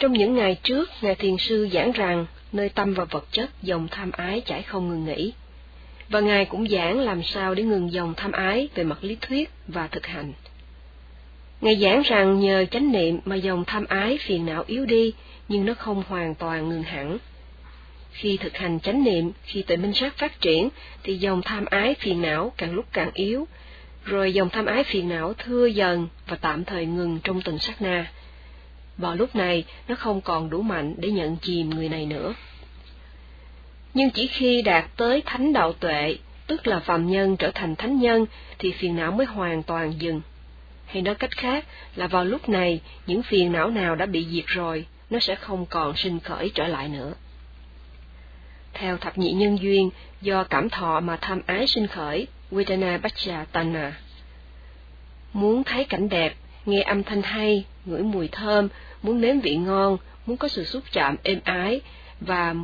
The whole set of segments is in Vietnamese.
Trong những ngày trước, Ngài Thiền Sư giảng rằng nơi tâm và vật chất dòng tham ái chảy không ngừng nghỉ. Và Ngài cũng giảng làm sao để ngừng dòng tham ái về mặt lý thuyết và thực hành. Ngài giảng rằng nhờ chánh niệm mà dòng tham ái phiền não yếu đi, nhưng nó không hoàn toàn ngừng hẳn. Khi thực hành chánh niệm, khi tuệ minh sát phát triển, thì dòng tham ái phiền não càng lúc càng yếu, rồi dòng tham ái phiền não thưa dần và tạm thời ngừng trong từng sát na. Vào lúc này, nó không còn đủ mạnh để nhận chìm người này nữa. Nhưng chỉ khi đạt tới thánh đạo tuệ, tức là phàm nhân trở thành thánh nhân, thì phiền não mới hoàn toàn dừng. Hay nói cách khác là vào lúc này, những phiền não nào đã bị diệt rồi, nó sẽ không còn sinh khởi trở lại nữa. Theo thập nhị nhân duyên, do cảm thọ mà tham ái sinh khởi, Vedana Baccha Tana. Muốn thấy cảnh đẹp, nghe âm thanh hay, ngửi mùi thơm, muốn nếm vị ngon, muốn có sự xúc chạm êm ái và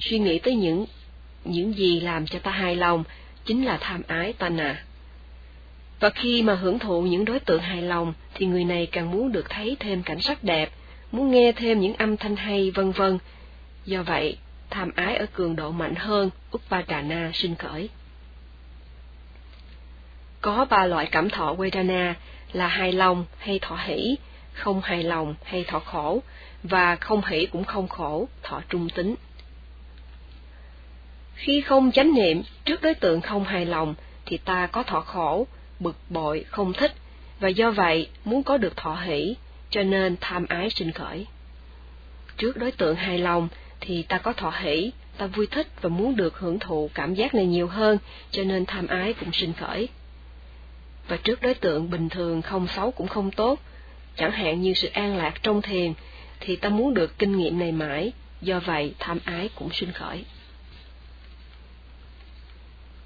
suy nghĩ tới những những gì làm cho ta hài lòng chính là tham ái Tana. Và khi mà hưởng thụ những đối tượng hài lòng thì người này càng muốn được thấy thêm cảnh sắc đẹp, muốn nghe thêm những âm thanh hay vân vân. Do vậy, tham ái ở cường độ mạnh hơn, Upadana sinh khởi. Có ba loại cảm thọ Vedana là hài lòng hay thọ hỷ, không hài lòng hay thọ khổ, và không hỷ cũng không khổ, thọ trung tính. Khi không chánh niệm trước đối tượng không hài lòng, thì ta có thọ khổ, bực bội, không thích, và do vậy muốn có được thọ hỷ, cho nên tham ái sinh khởi. Trước đối tượng hài lòng thì ta có thọ hỷ, ta vui thích và muốn được hưởng thụ cảm giác này nhiều hơn, cho nên tham ái cũng sinh khởi. Và trước đối tượng bình thường không xấu cũng không tốt, chẳng hạn như sự an lạc trong thiền, thì ta muốn được kinh nghiệm này mãi, do vậy tham ái cũng sinh khởi.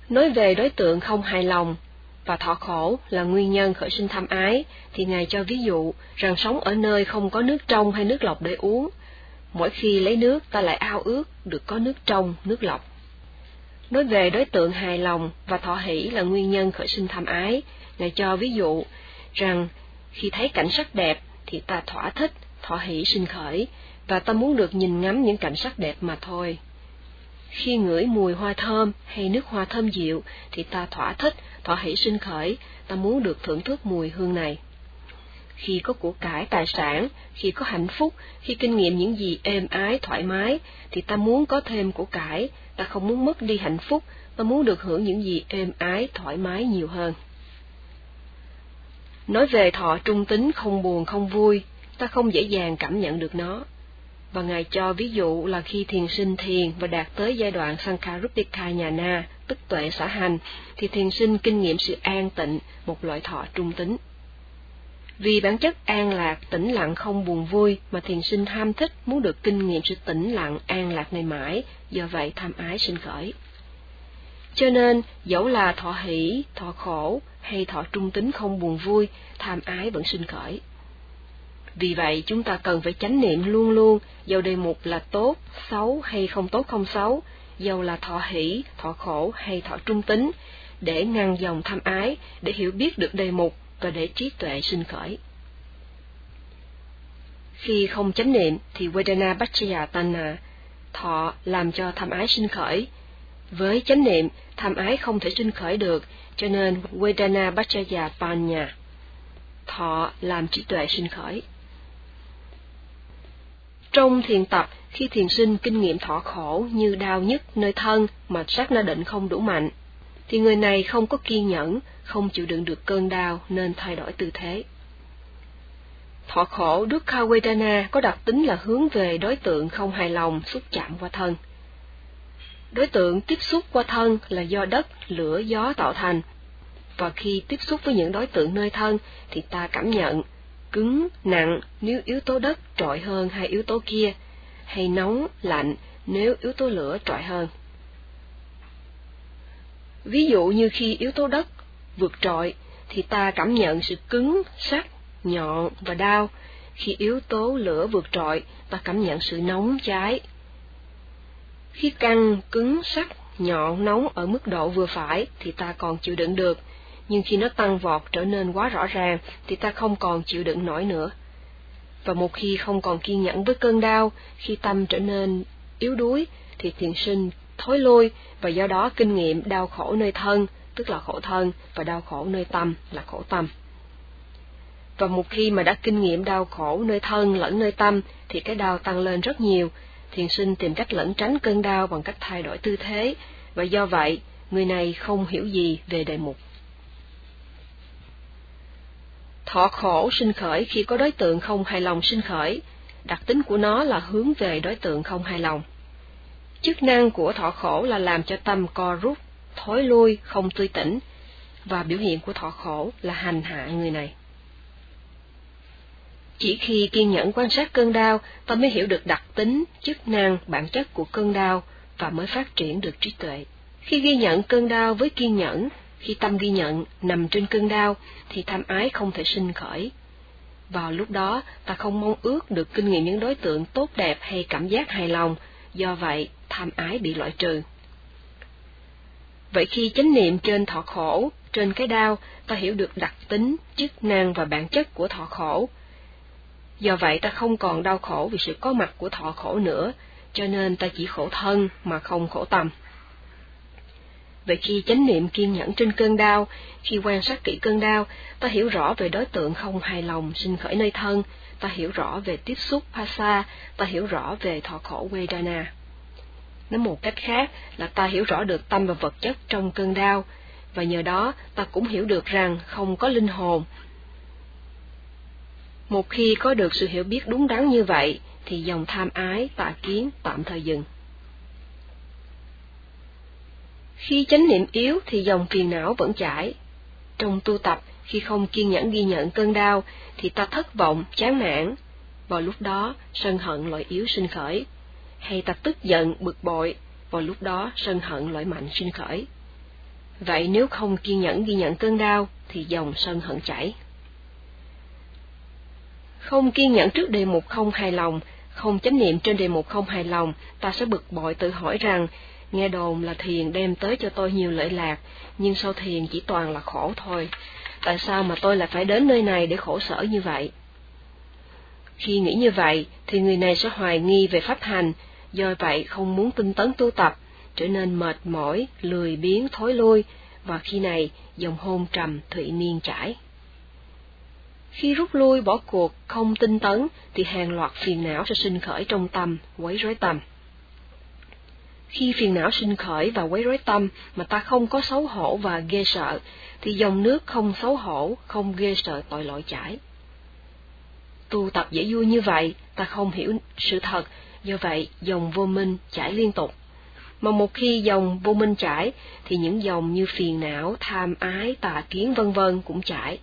Nói về đối tượng không hài lòng và thọ khổ là nguyên nhân khởi sinh tham ái, thì Ngài cho ví dụ rằng sống ở nơi không có nước trong hay nước lọc để uống. Mỗi khi lấy nước ta lại ao ước được có nước trong, nước lọc. Nói về đối tượng hài lòng và thọ hỷ là nguyên nhân khởi sinh tham ái, Ngài cho ví dụ rằng khi thấy cảnh sắc đẹp thì ta thỏa thích, thỏa hỷ sinh khởi, và ta muốn được nhìn ngắm những cảnh sắc đẹp mà thôi. Khi ngửi mùi hoa thơm hay nước hoa thơm dịu thì ta thỏa thích, thỏa hỷ sinh khởi, ta muốn được thưởng thức mùi hương này. Khi có của cải tài sản, khi có hạnh phúc, khi kinh nghiệm những gì êm ái, thoải mái, thì ta muốn có thêm của cải, ta không muốn mất đi hạnh phúc, ta muốn được hưởng những gì êm ái, thoải mái nhiều hơn. Nói về thọ trung tính không buồn không vui, ta không dễ dàng cảm nhận được nó. Và Ngài cho ví dụ là khi thiền sinh thiền và đạt tới giai đoạn Sankarupika nhà na, tức tuệ xã hành, thì thiền sinh kinh nghiệm sự an tịnh, một loại thọ trung tính. Vì bản chất an lạc, tĩnh lặng không buồn vui mà thiền sinh ham thích muốn được kinh nghiệm sự tĩnh lặng, an lạc này mãi, do vậy tham ái sinh khởi. Cho nên, dẫu là thọ hỷ, thọ khổ hay thọ trung tính không buồn vui, tham ái vẫn sinh khởi. Vì vậy, chúng ta cần phải chánh niệm luôn luôn, dầu đề mục là tốt, xấu hay không tốt không xấu, dầu là thọ hỷ, thọ khổ hay thọ trung tính, để ngăn dòng tham ái, để hiểu biết được đề mục và để trí tuệ sinh khởi. Khi không chánh niệm thì Vedana Bachayatana, thọ làm cho tham ái sinh khởi. Với chánh niệm, tham ái không thể sinh khởi được, cho nên Vedana Bachayapanya, thọ làm trí tuệ sinh khởi. Trong thiền tập, khi thiền sinh kinh nghiệm thọ khổ như đau nhức nơi thân mà sát na định không đủ mạnh, thì người này không có kiên nhẫn, không chịu đựng được cơn đau nên thay đổi tư thế. Thọ khổ Dukkha Vedana có đặc tính là hướng về đối tượng không hài lòng xúc chạm qua thân. Đối tượng tiếp xúc qua thân là do đất, lửa, gió tạo thành, và khi tiếp xúc với những đối tượng nơi thân thì ta cảm nhận cứng, nặng nếu yếu tố đất trội hơn hai yếu tố kia, hay nóng, lạnh nếu yếu tố lửa trội hơn. Ví dụ như khi yếu tố đất vượt trội thì ta cảm nhận sự cứng, sắc, nhọn và đau. Khi yếu tố lửa vượt trội, ta cảm nhận sự nóng cháy. Khi căng, cứng, sắc, nhọn, nóng ở mức độ vừa phải thì ta còn chịu đựng được, nhưng khi nó tăng vọt trở nên quá rõ ràng thì ta không còn chịu đựng nổi nữa. Và một khi không còn kiên nhẫn với cơn đau, khi tâm trở nên yếu đuối, thì thiền sinh thối lui và do đó kinh nghiệm đau khổ nơi thân, tức là khổ thân, và đau khổ nơi tâm là khổ tâm. Và một khi mà đã kinh nghiệm đau khổ nơi thân lẫn nơi tâm, thì cái đau tăng lên rất nhiều. Thiền sinh tìm cách lẩn tránh cơn đau bằng cách thay đổi tư thế, và do vậy, người này không hiểu gì về đề mục. Thọ khổ sinh khởi khi có đối tượng không hài lòng sinh khởi, đặc tính của nó là hướng về đối tượng không hài lòng. Chức năng của thọ khổ là làm cho tâm co rút, thối lui, không tươi tỉnh, và biểu hiện của thọ khổ là hành hạ người này. Chỉ khi kiên nhẫn quan sát cơn đau, ta mới hiểu được đặc tính, chức năng, bản chất của cơn đau và mới phát triển được trí tuệ. Khi ghi nhận cơn đau với kiên nhẫn, khi tâm ghi nhận nằm trên cơn đau, thì tham ái không thể sinh khởi. Vào lúc đó, ta không mong ước được kinh nghiệm những đối tượng tốt đẹp hay cảm giác hài lòng, do vậy tham ái bị loại trừ. Vậy khi chánh niệm trên thọ khổ, trên cái đau, ta hiểu được đặc tính, chức năng và bản chất của thọ khổ. Do vậy ta không còn đau khổ vì sự có mặt của thọ khổ nữa, cho nên ta chỉ khổ thân mà không khổ tâm. Vậy khi chánh niệm kiên nhẫn trên cơn đau, khi quan sát kỹ cơn đau, ta hiểu rõ về đối tượng không hài lòng sinh khởi nơi thân, ta hiểu rõ về tiếp xúc pasa, ta hiểu rõ về thọ khổ Vedana. Nói một cách khác là ta hiểu rõ được tâm và vật chất trong cơn đau, và nhờ đó ta cũng hiểu được rằng không có linh hồn. Một khi có được sự hiểu biết đúng đắn như vậy, thì dòng tham ái, tạ kiến tạm thời dừng. Khi chánh niệm yếu thì dòng phiền não vẫn chảy. Trong tu tập, khi không kiên nhẫn ghi nhận cơn đau, thì ta thất vọng, chán nản. Vào lúc đó, sân hận loại yếu sinh khởi. Hay ta tức giận, bực bội, vào lúc đó sân hận loại mạnh sinh khởi. Vậy nếu không kiên nhẫn ghi nhận cơn đau, thì dòng sân hận chảy. Không kiên nhẫn trước đề mục không hài lòng, không chánh niệm trên đề mục không hài lòng, ta sẽ bực bội tự hỏi rằng Nghe đồn là thiền đem tới cho tôi nhiều lợi lạc, nhưng sau thiền chỉ toàn là khổ thôi. Tại sao mà tôi lại phải đến nơi này để khổ sở như vậy? Khi nghĩ như vậy, thì người này sẽ hoài nghi về pháp hành, do vậy không muốn tinh tấn tu tập, trở nên mệt mỏi, lười biếng, thối lui, và khi này dòng hôn trầm thụy miên trải. Khi rút lui bỏ cuộc, không tinh tấn, thì hàng loạt phiền não sẽ sinh khởi trong tâm, quấy rối tâm. Khi phiền não sinh khởi và quấy rối tâm mà ta không có xấu hổ và ghê sợ, thì dòng nước không xấu hổ, không ghê sợ tội lỗi chảy. Tu tập dễ vui như vậy, ta không hiểu sự thật, do vậy dòng vô minh chảy liên tục. Mà một khi dòng vô minh chảy, thì những dòng như phiền não, tham ái, tà kiến vân vân cũng chảy.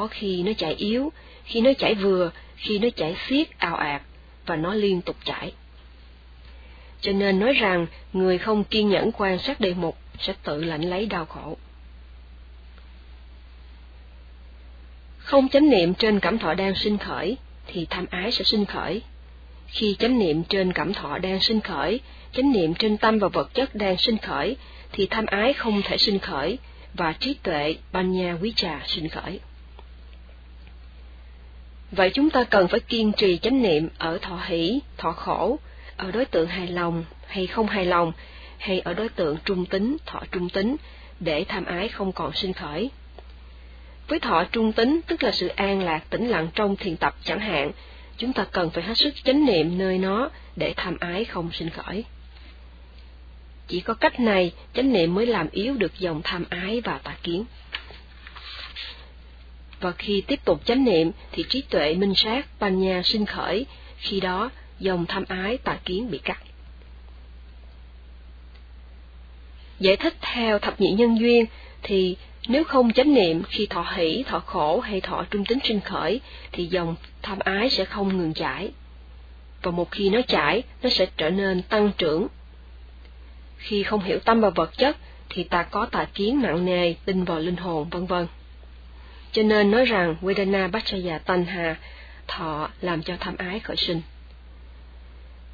Có khi nó chảy yếu, khi nó chảy vừa, khi nó chảy xiết ào ạt, và nó liên tục chảy cho nên nói rằng người không kiên nhẫn quan sát đề mục sẽ tự lãnh lấy đau khổ. Không chánh niệm trên cảm thọ đang sinh khởi, thì tham ái sẽ sinh khởi. Khi chánh niệm trên cảm thọ đang sinh khởi, chánh niệm trên tâm và vật chất đang sinh khởi, thì tham ái không thể sinh khởi, và trí tuệ ban nha Quý Trà sinh khởi. Vậy chúng ta cần phải kiên trì chánh niệm ở thọ hỷ, thọ khổ, ở đối tượng hài lòng hay không hài lòng, hay ở đối tượng trung tính, thọ trung tính, để tham ái không còn sinh khởi. Với thọ trung tính, tức là sự an lạc tĩnh lặng trong thiền tập chẳng hạn, chúng ta cần phải hết sức chánh niệm nơi nó để tham ái không sinh khởi. Chỉ có cách này, chánh niệm mới làm yếu được dòng tham ái và tà kiến. Và khi tiếp tục chánh niệm thì trí tuệ minh sát, panya sinh khởi, khi đó dòng tham ái tà kiến bị cắt. Giải thích theo thập nhị nhân duyên thì nếu không chánh niệm khi thọ hỷ, thọ khổ hay thọ trung tính sinh khởi, thì dòng tham ái sẽ không ngừng chảy. Và một khi nó chảy, nó sẽ trở nên tăng trưởng. Khi không hiểu tâm và vật chất, thì ta có tà kiến nặng nề, tin vào linh hồn, vân vân. Cho nên nói rằng Vedana Bachaya Tanha, thọ làm cho tham ái khởi sinh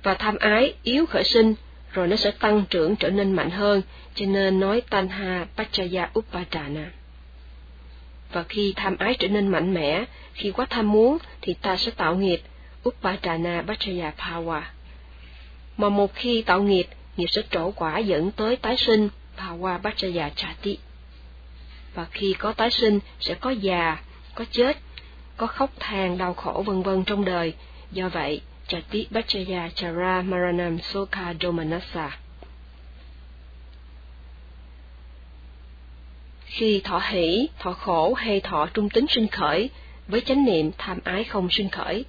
và tham ái yếu khởi sinh, rồi nó sẽ tăng trưởng trở nên mạnh hơn, cho nên nói Tanha Pachaya Upadana. Và khi tham ái trở nên mạnh mẽ, khi quá tham muốn, thì ta sẽ tạo nghiệp, Upadana Bhattaya Power. Mà một khi tạo nghiệp, nghiệp sẽ trổ quả dẫn tới tái sinh Power Bhattaya Chati. Và khi có tái sinh sẽ có già, có chết, có khóc than đau khổ vân vân trong đời. Do vậy, Chati Bachaya Chara Maranam Sokha domanasa Khi thọ hỷ, thọ khổ hay thọ trung tính sinh khởi, với chánh niệm tham ái không sinh khởi.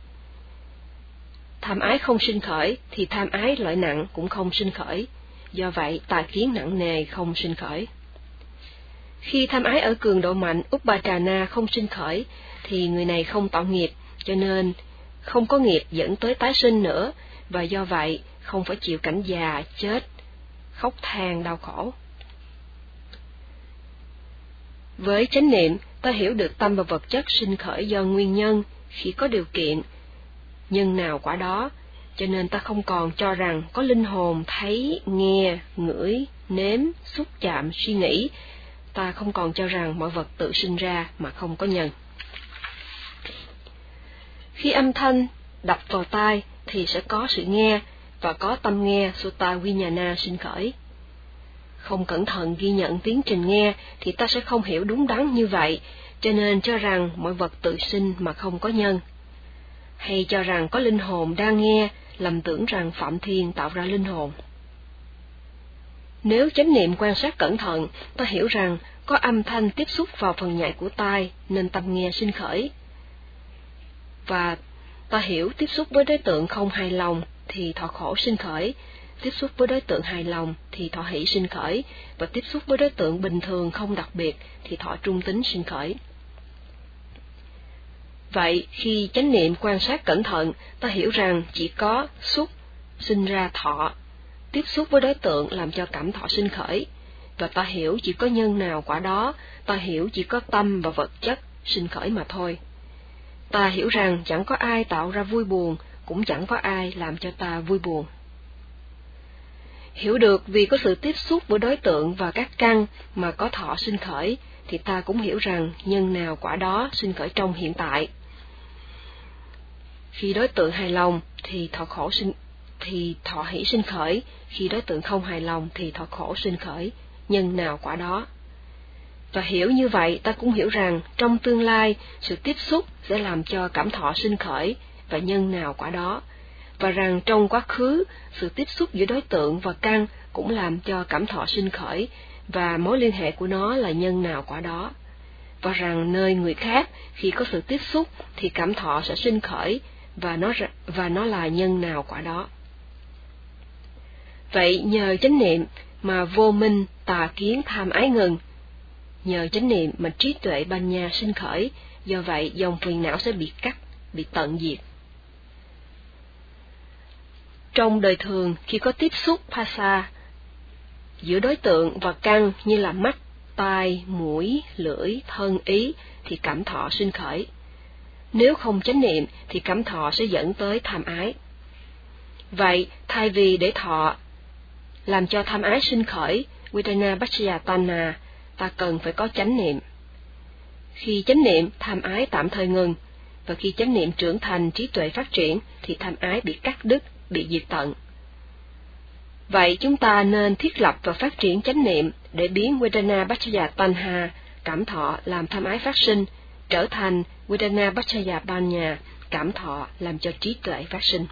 Tham ái không sinh khởi thì tham ái loại nặng cũng không sinh khởi, do vậy tà kiến nặng nề không sinh khởi. Khi tham ái ở cường độ mạnh Upadana không sinh khởi, thì người này không tạo nghiệp, cho nên không có nghiệp dẫn tới tái sinh nữa, và do vậy không phải chịu cảnh già, chết, khóc than đau khổ. Với chánh niệm, ta hiểu được tâm và vật chất sinh khởi do nguyên nhân khi có điều kiện, nhân nào quả đó, cho nên ta không còn cho rằng có linh hồn thấy, nghe, ngửi, nếm, xúc chạm, suy nghĩ, ta không còn cho rằng mọi vật tự sinh ra mà không có nhân. Khi âm thanh đập vào tai thì sẽ có sự nghe và có tâm nghe Sutta Vinyana sinh khởi không cẩn thận ghi nhận tiến trình nghe thì ta sẽ không hiểu đúng đắn như vậy, cho nên cho rằng mọi vật tự sinh mà không có nhân. Hay cho rằng có linh hồn đang nghe, lầm tưởng rằng Phạm Thiên tạo ra linh hồn. Nếu chánh niệm quan sát cẩn thận, ta hiểu rằng có âm thanh tiếp xúc vào phần nhạy của tai nên tâm nghe sinh khởi. Và ta hiểu tiếp xúc với đối tượng không hài lòng thì thọ khổ sinh khởi, tiếp xúc với đối tượng hài lòng thì thọ hỷ sinh khởi, và tiếp xúc với đối tượng bình thường không đặc biệt thì thọ trung tính sinh khởi. Vậy, khi chánh niệm quan sát cẩn thận, ta hiểu rằng chỉ có xúc sinh ra thọ, tiếp xúc với đối tượng làm cho cảm thọ sinh khởi, và ta hiểu chỉ có nhân nào quả đó, ta hiểu chỉ có tâm và vật chất sinh khởi mà thôi. Ta hiểu rằng chẳng có ai tạo ra vui buồn, cũng chẳng có ai làm cho ta vui buồn. Hiểu được vì có sự tiếp xúc với đối tượng và các căn mà có thọ sinh khởi, thì ta cũng hiểu rằng nhân nào quả đó sinh khởi trong hiện tại. Khi đối tượng hài lòng thì thọ khổ sinh thì thọ hỷ sinh khởi, khi đối tượng không hài lòng thì thọ khổ sinh khởi, nhân nào quả đó. Và hiểu như vậy, ta cũng hiểu rằng trong tương lai, sự tiếp xúc sẽ làm cho cảm thọ sinh khởi và nhân nào quả đó và rằng trong quá khứ, sự tiếp xúc giữa đối tượng và căn cũng làm cho cảm thọ sinh khởi, và mối liên hệ của nó là nhân nào quả đó. Và rằng nơi người khác, khi có sự tiếp xúc, thì cảm thọ sẽ sinh khởi, và nó, và nó là nhân nào quả đó. Vậy nhờ chánh niệm mà vô minh, tà kiến, tham ái ngừng, nhờ chánh niệm mà trí tuệ ban nha sinh khởi, do vậy dòng phiền não sẽ bị cắt, bị tận diệt. Trong đời thường, khi có tiếp xúc pasa giữa đối tượng và căn như là mắt, tai, mũi, lưỡi, thân, ý, thì cảm thọ sinh khởi. Nếu không chánh niệm, thì cảm thọ sẽ dẫn tới tham ái. Vậy, thay vì để thọ làm cho tham ái sinh khởi, Vedana Bachayatana, ta cần phải có chánh niệm. Khi chánh niệm, tham ái tạm thời ngừng, và khi chánh niệm trưởng thành trí tuệ phát triển, thì tham ái bị cắt đứt, bị diệt tận. Vậy chúng ta nên thiết lập và phát triển chánh niệm để biến Vedana Bachaya Tanha, cảm thọ làm tham ái phát sinh, trở thành Vedana Bachaya Banya, cảm thọ làm cho trí tuệ phát sinh.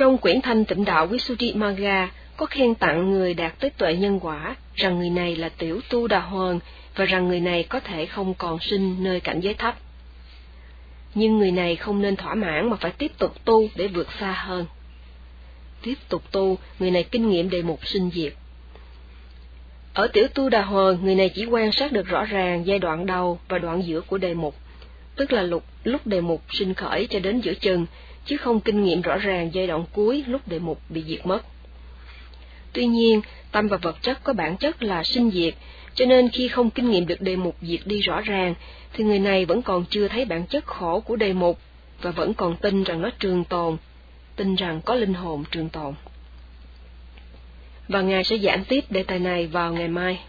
Trong quyển thanh tịnh đạo Visuddhimagga có khen tặng người đạt tới tuệ nhân quả rằng người này là tiểu tu đà hoàn và rằng người này có thể không còn sinh nơi cảnh giới thấp nhưng người này không nên thỏa mãn mà phải tiếp tục tu để vượt xa hơn. Tiếp tục tu, người này kinh nghiệm đề mục sinh diệt. Ở tiểu tu đà hoàn, người này chỉ quan sát được rõ ràng giai đoạn đầu và đoạn giữa của đề mục, tức là lục, lúc đề mục sinh khởi cho đến giữa chừng, chứ không kinh nghiệm rõ ràng giai đoạn cuối lúc đề mục bị diệt mất. Tuy nhiên, tâm và vật chất có bản chất là sinh diệt, cho nên khi không kinh nghiệm được đề mục diệt đi rõ ràng, thì người này vẫn còn chưa thấy bản chất khổ của đề mục và vẫn còn tin rằng nó trường tồn, tin rằng có linh hồn trường tồn. Và Ngài sẽ giảng tiếp đề tài này vào ngày mai.